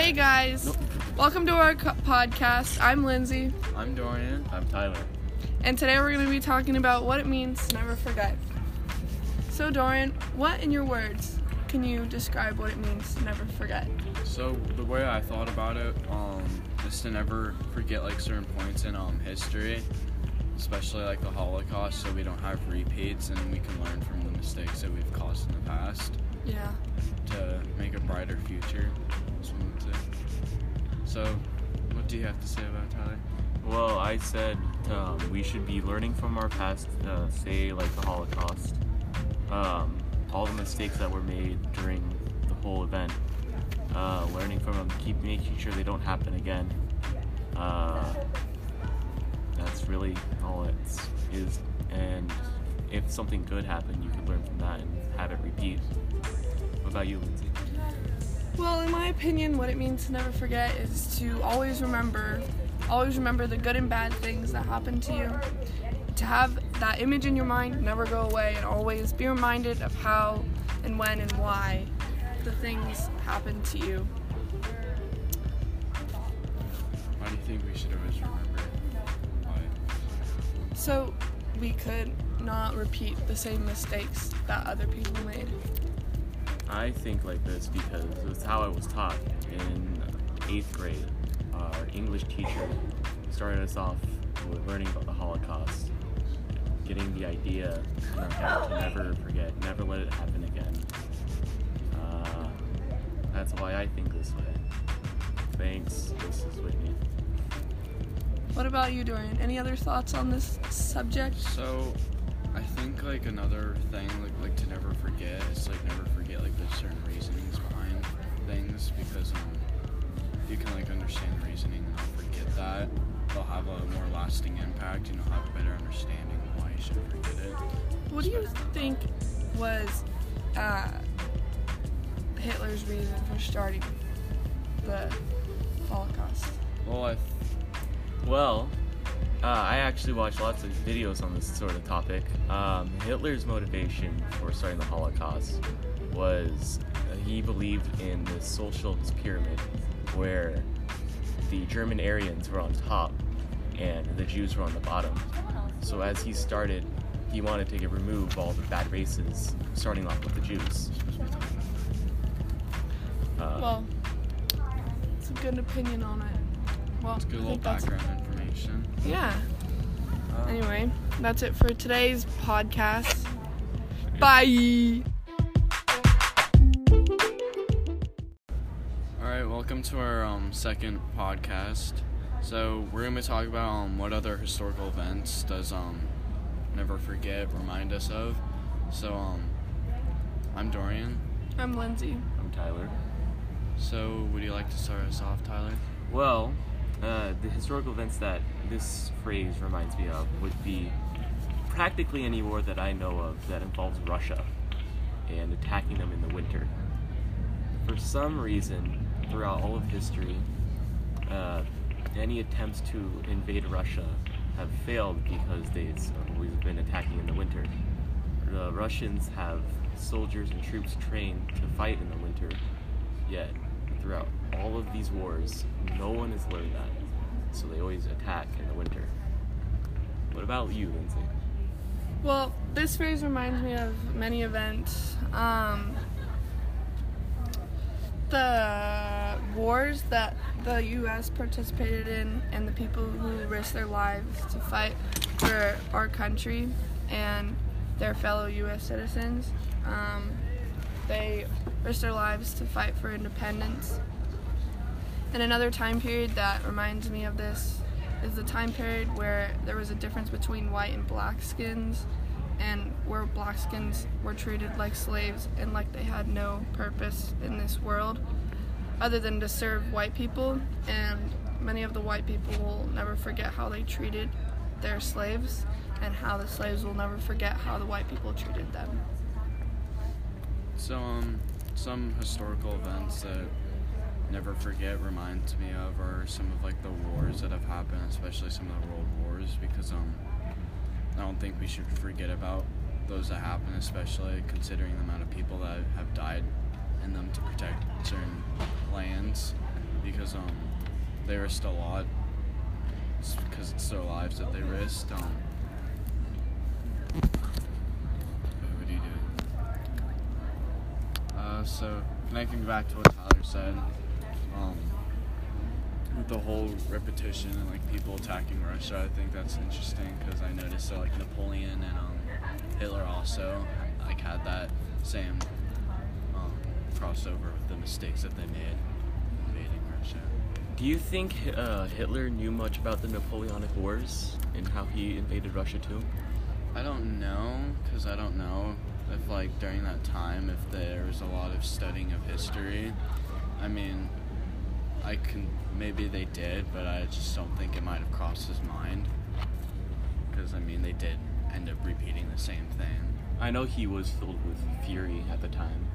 Hey guys, welcome to our co- podcast. I'm Lindsay, I'm Dorian. I'm Tyler. and today we're going to be talking about what it means to never forget. So, Dorian, what in your words can you describe what it means to never forget? So the way I thought about it, um, is to never forget like certain points in um history, especially like the Holocaust, so we don't have repeats and we can learn from the mistakes that we've caused in the past Yeah. to make a brighter future. So, what do you have to say about Tyler? Well, I said um, we should be learning from our past, uh, say like the Holocaust, um, all the mistakes that were made during the whole event, uh, learning from them, keep making sure they don't happen again. Uh, that's really all it is. And if something good happened, you could learn from that and have it repeat. What about you, Lindsay? Well, in my opinion, what it means to never forget is to always remember, always remember the good and bad things that happen to you. To have that image in your mind never go away and always be reminded of how and when and why the things happened to you. Why do you think we should always remember? Why? So we could not repeat the same mistakes that other people made. I think like this because it's how I was taught in eighth grade. Our English teacher started us off with learning about the Holocaust, getting the idea in our head to never forget, never let it happen again. Uh, that's why I think this way. Thanks. This is Whitney. What about you, Dorian? Any other thoughts on this subject? So, I think like another thing like like to never forget is like never forget like the certain reasonings behind things because um you can like understand the reasoning and not forget that they'll have a more lasting impact and you'll have a better understanding of why you should forget it. What do you think was uh, Hitler's reason for starting the Holocaust? Well, I Well, uh, I actually watch lots of videos on this sort of topic. Um, Hitler's motivation for starting the Holocaust was uh, he believed in the social pyramid where the German Aryans were on top and the Jews were on the bottom. So as he started, he wanted to get remove all the bad races, starting off with the Jews. Uh, Well, it's a good opinion on it. Well, it's a good I little background information. Yeah. Uh, Anyway, that's it for today's podcast. Bye. All right, welcome to our um, second podcast. So we're gonna be talking about um, what other historical events does um, never forget remind us of. So um, I'm Dorian. I'm Lindsay. I'm Tyler. So would you like to start us off, Tyler? Well, uh, the historical events that this phrase reminds me of would be practically any war that I know of that involves Russia and attacking them in the winter. For some reason, throughout all of history, uh, any attempts to invade Russia have failed because they've always been attacking in the winter. The Russians have soldiers and troops trained to fight in the winter, yet throughout all of these wars, no one has learned that. So they always attack in the winter. What about you, Lindsay? Well, this phrase reminds me of many events. Um, the wars that the U.S. participated in, and the people who risked their lives to fight for our country and their fellow U.S. citizens. Um, they risked their lives to fight for independence. And another time period that reminds me of this is the time period where there was a difference between white and black skins and where black skins were treated like slaves and like they had no purpose in this world other than to serve white people and many of the white people will never forget how they treated their slaves and how the slaves will never forget how the white people treated them. So um, some historical events that never forget reminds me of are some of like the wars that have happened, especially some of the world wars, because um, I don't think we should forget about those that happen, especially considering the amount of people that have died in them to protect certain lands. because um they risked a lot because it's their lives that they risked. Um? Uh, so connecting back to what Tyler said, um, with the whole repetition and like people attacking Russia, I think that's interesting because I noticed that like Napoleon and um, Hitler also like had that same um, crossover with the mistakes that they made invading Russia. Do you think uh, Hitler knew much about the Napoleonic Wars and how he invaded Russia too? I don't know because I don't know if like during that time if there was a lot of studying of history. I mean, I can maybe they did, but I just don't think it might have crossed his mind because I mean they did end up repeating the same thing. I know he was filled with fury at the time,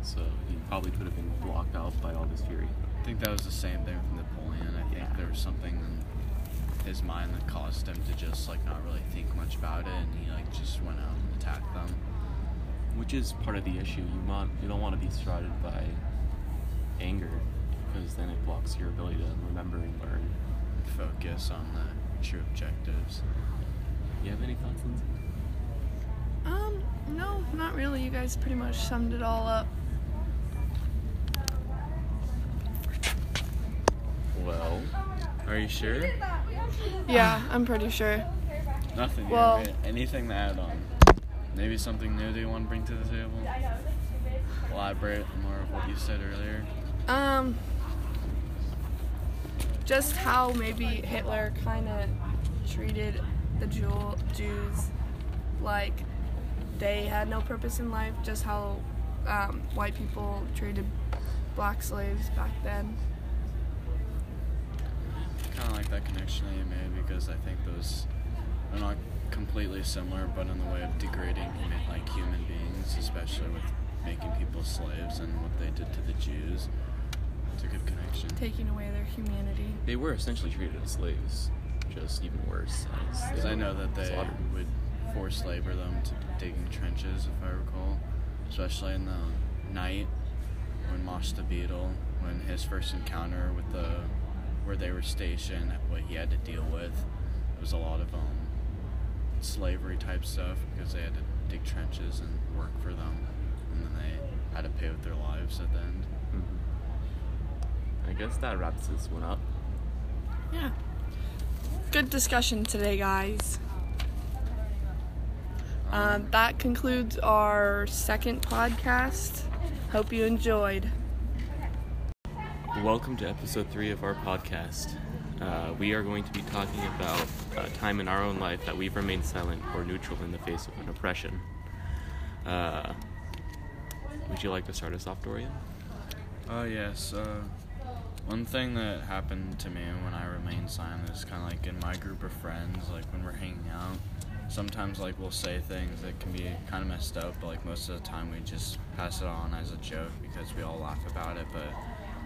so he probably could have been blocked out by all this fury. I think that was the same thing with Napoleon. I think there was something in his mind that caused him to just like not really think much about it, and he like just went out and attacked them. Which is part of the issue. You want you don't want to be surrounded by anger because then it blocks your ability to remember and learn. Focus on the true objectives. You have any thoughts, Lindsay? Um, no, not really. You guys pretty much summed it all up. Well, Are you sure? Yeah, I'm pretty sure. Nothing. you Well- have anything to add on? Maybe something new that you want to bring to the table? Elaborate more of what you said earlier. Um, just how maybe Hitler kind of treated the Jew- Jews like they had no purpose in life, just how um, white people treated black slaves back then. Kind of like that connection that you made because I think those are not completely similar, but in the way of degrading like human beings, especially with making people slaves and what they did to the Jews. It's a good connection. Taking away their humanity. they were essentially treated as slaves, just even worse. Because I know that they slaughtered. would force labor them to digging trenches, if I recall, especially in the night when Moshe the Beadle, when his first encounter with the where they were stationed, what he had to deal with it was a lot of um slavery type stuff because they had to dig trenches and work for them, and then they had to pay with their lives at the end. I guess that wraps this one up. Yeah. Good discussion today, guys. Um, that concludes our second podcast. Hope you enjoyed. Welcome to episode three of our podcast. Uh, we are going to be talking about a time in our own life that we've remained silent or neutral in the face of an oppression. Uh, would you like to start us off, Dorian? Oh yes. Uh, one thing that happened to me when I remained silent is kind of like in my group of friends, like when we're hanging out. Sometimes like we'll say things that can be kind of messed up, but like most of the time we just pass it on as a joke because we all laugh about it. But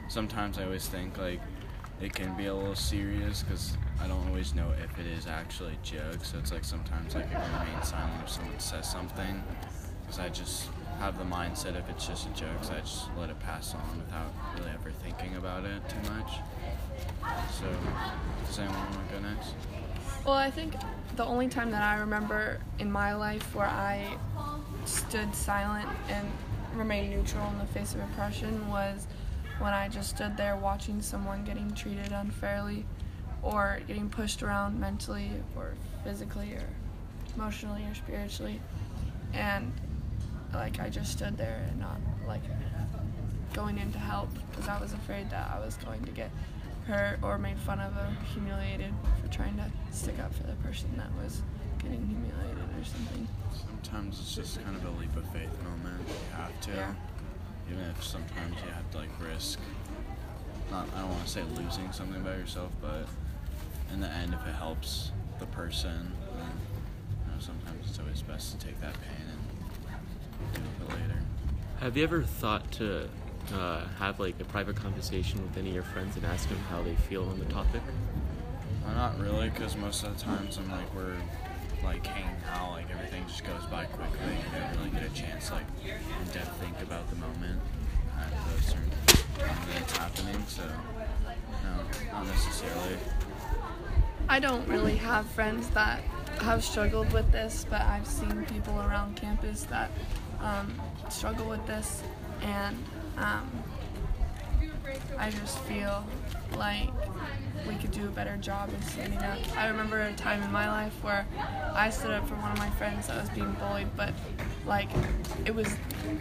sometimes I always think like it can be a little serious because I don't always know if it is actually a joke. So it's like sometimes like I can remain silent if someone says something because I just have the mindset if it's just a joke, so I just let it pass on without really ever thinking about it too much. So, does anyone want to go next? Well, I think the only time that I remember in my life where I stood silent and remained neutral in the face of oppression was when I just stood there watching someone getting treated unfairly or getting pushed around mentally or physically or emotionally or spiritually. And like I just stood there and not like going in to help because I was afraid that I was going to get hurt or made fun of or humiliated for trying to stick up for the person that was getting humiliated or something. Sometimes it's just kind of a leap of faith moment. You have to, Yeah. even if sometimes you have to like risk. Not, I don't want to say losing something about yourself, but in the end, if it helps the person, then you know, sometimes it's always best to take that pain later. Have you ever thought to uh, have like a private conversation with any of your friends and ask them how they feel on the topic? Well, not really, because most of the times I'm like we're like hanging out, like everything just goes by quickly. You don't really get a chance like in depth think about the moment at the certain time that it's happening. So No, not necessarily. I don't really have friends that have struggled with this, but I've seen people around campus that um, struggle with this, and um, I just feel like we could do a better job of standing up. I remember a time in my life where I stood up for one of my friends that was being bullied, but like it was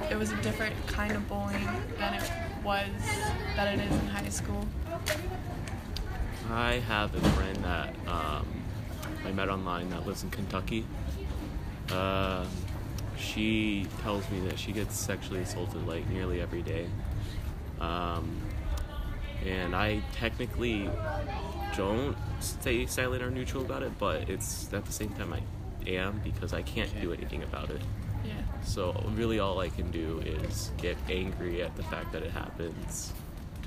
it was a different kind of bullying than it was that it is in high school. I have a friend that um, I met online that lives in Kentucky. Um she tells me that she gets sexually assaulted like nearly every day. Um, and I technically don't stay silent or neutral about it, but it's at the same time I am because I can't do anything about it. Yeah. So really, all I can do is get angry at the fact that it happens.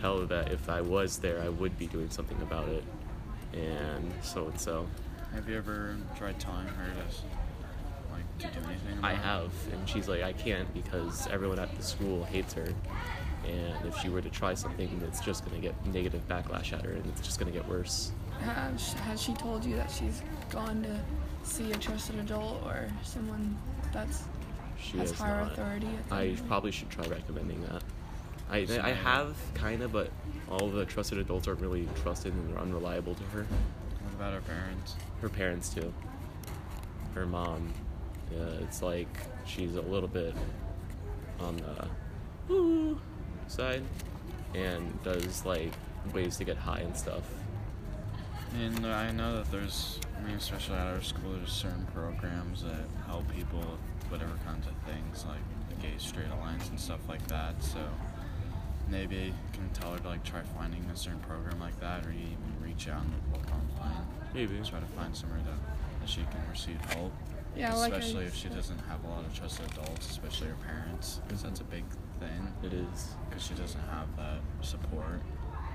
Tell her that if I was there, I would be doing something about it, and so and so. Have you ever tried telling her to like to do anything? I have, and she's like, I can't because everyone at the school hates her, and if she were to try something, it's just gonna get negative backlash at her, and it's just gonna get worse. Has, has she told you that she's gone to see a trusted adult or someone that's She has has higher not. authority? I moment? probably should try recommending that. I, I have kind of, but all the trusted adults aren't really trusted and they're unreliable to her. What about her parents? Her parents too. Her mom, uh, it's like she's a little bit on the woo side, and does like ways to get high and stuff. And I know that there's, I mean, especially at our school, there's certain programs that help people with whatever kinds of things, like the Gay Straight Alliance and stuff like that. So maybe you can tell her to like try finding a certain program like that, or even reach out and look online. Maybe. Try to find somewhere to, that she can receive help. Yeah, like I especially if she doesn't have a lot of trusted adults, especially her parents, because that's a big thing. It is. Because she doesn't have that support,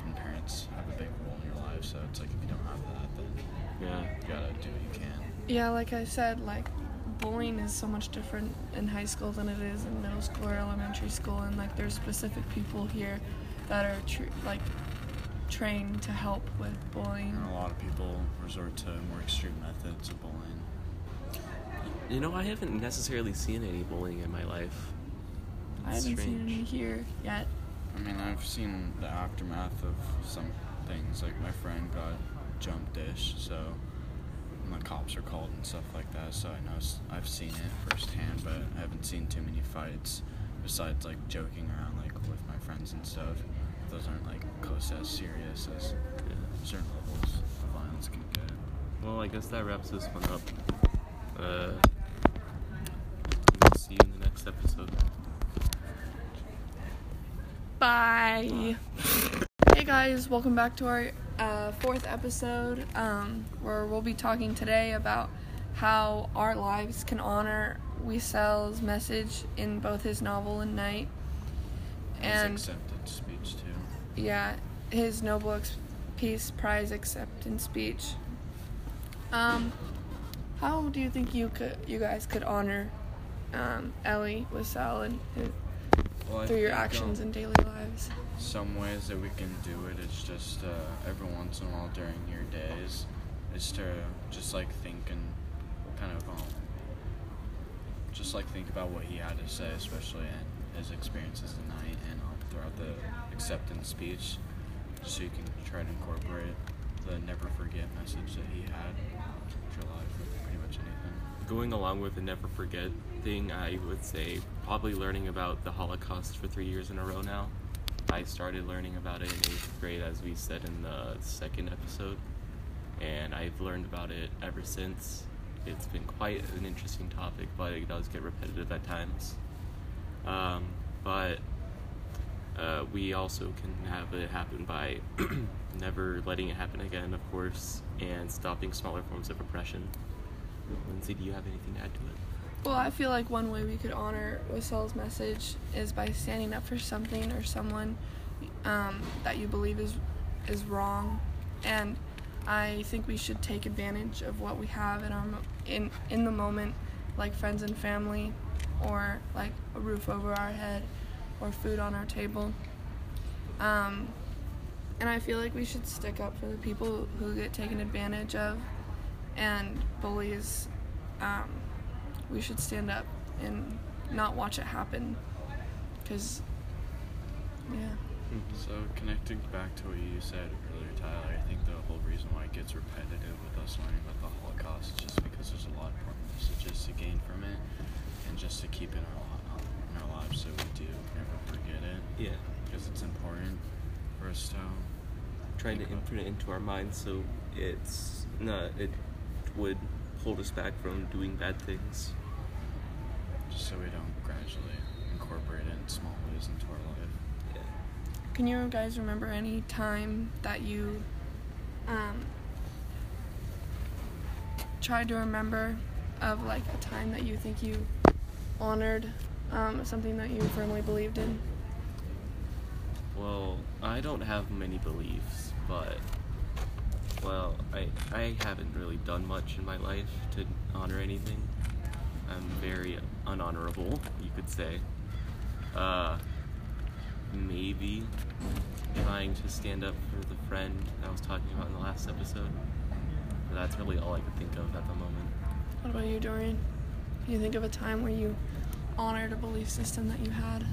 and parents have a big role in your life. So it's like if you don't have that, then Yeah. you gotta do what you can. Yeah, like I said, like bullying is so much different in high school than it is in middle school or elementary school, and like there's specific people here that are tr- like trained to help with bullying. And a lot of people resort to more extreme methods of bullying. You know, I haven't necessarily seen any bullying in my life. I haven't seen strange. any here yet. I mean, I've seen the aftermath of some things. Like my friend got jump dish, so and the cops are called and stuff like that. So I know I've seen it firsthand, but I haven't seen too many fights. Besides like joking around, like with my friends and stuff. Those aren't like close as serious as Yeah. certain levels of violence can get. Well, I guess that wraps this one up. Uh, we'll see you in the next episode. Bye. Hey guys, welcome back to our uh, fourth episode, um, where we'll be talking today about how our lives can honor Wiesel's message in both his novel and Night, and His acceptance speech too. yeah, his Nobel Peace Prize acceptance speech. Um, how do you think you could, you guys could honor um, Elie Wiesel and his, Well, through your um, actions in daily lives? some ways that we can do it is just uh, every once in a while during your days is to just like think and kind of um, just like think about what he had to say especially in his experiences tonight and um, throughout the acceptance speech so you can try to incorporate the never forget message that he had to your life with pretty much anything Going along with the never forget thing, I would say probably learning about the Holocaust for three years in a row now. I started learning about it in eighth grade, as we said in the second episode, and I've learned about it ever since. It's been quite an interesting topic, but it does get repetitive at times. Um, but uh, we also can have it happen by never letting it happen again, of course, and stopping smaller forms of oppression. Lindsay, do you have anything to add to it? Well, I feel like one way we could honor Wiesel's message is by standing up for something or someone um, that you believe is is wrong, and I think we should take advantage of what we have in our mo- in in the moment, like friends and family, or like a roof over our head, or food on our table. Um, and I feel like we should stick up for the people who get taken advantage of and bullies. Um, we should stand up and not watch it happen. Because, yeah. So connecting back to what you said earlier, Tyler, I think the whole reason why it gets repetitive with us learning about the Holocaust is just because there's a lot of important messages to gain from it, and just to keep in our in our lives so we do never forget it. Yeah. Because it's important for us to. Trying to imprint it into our minds so it's not it would hold us back from doing bad things. just so we don't gradually incorporate it in small ways into our life. Yeah. Can you guys remember any time that you um, tried to remember of like a time that you think you honored um, something that you firmly believed in? Well, I don't have many beliefs, but well, I I haven't really done much in my life to honor anything. I'm very unhonorable, you could say. Uh, maybe trying to stand up for the friend I was talking about in the last episode. But that's really all I could think of at the moment. What about you, Dorian? Can you think of a time where you honored a belief system that you had?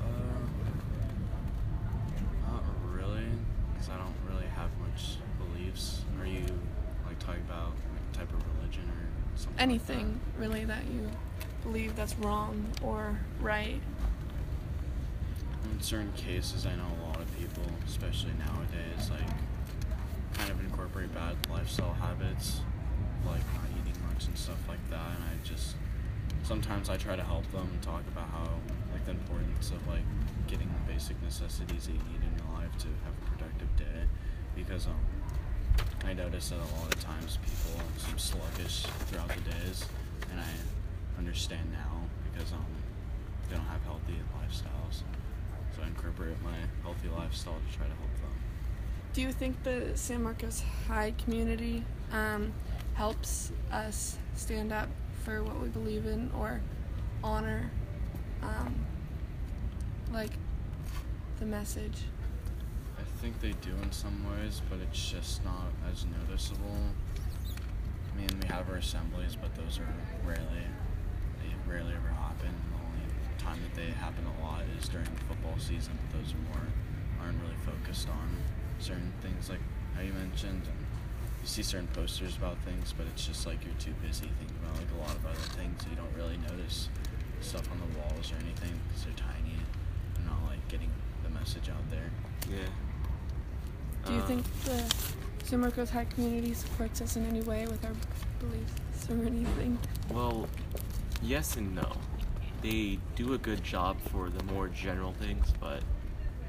Uh, not really, because I don't really have much beliefs. Are you like talking about like, a type of religion or something? like Anything really that you believe that's wrong or right? In certain cases, I know a lot of people, especially nowadays, like kind of incorporate bad lifestyle habits, like not eating much and stuff like that. And I just sometimes I try to help them talk about how like the importance of like getting the basic necessities that you need in your life to have a productive day because um I notice that a lot of times people seem sluggish throughout the days and I understand now because um they don't have healthy lifestyles. So I incorporate my healthy lifestyle to try to help them. Do you think the San Marcos High community um, helps us stand up for what we believe in or honor, um, like, the message? I think they do in some ways, but it's just not as noticeable. I mean, we have our assemblies, but those are rarely, they rarely ever happen. The only time that they happen a lot is during the football season, but those are more, aren't really focused on certain things like how you mentioned. And you see certain posters about things, but it's just like you're too busy thinking about like a lot of other things. so You don't really notice stuff on the walls or anything because they're tiny and not like getting the message out there. Yeah. Do you Uh, think the San Marcos High community supports us in any way with our beliefs or anything? Well, yes and no. They do a good job for the more general things, but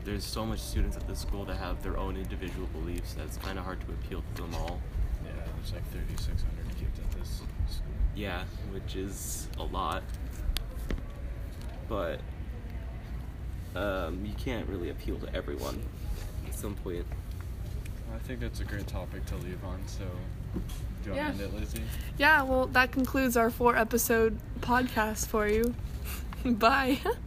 there's so much students at this school that have their own individual beliefs that it's kind of hard to appeal to them all. Yeah, there's like 3,600 kids at this school. Yeah, which is a lot. But um, you can't really appeal to everyone at some point. I think that's a great topic to leave on. So, do you Yeah. want to end it, Lizzie? Yeah, well, that concludes our four episode podcast for you. Bye.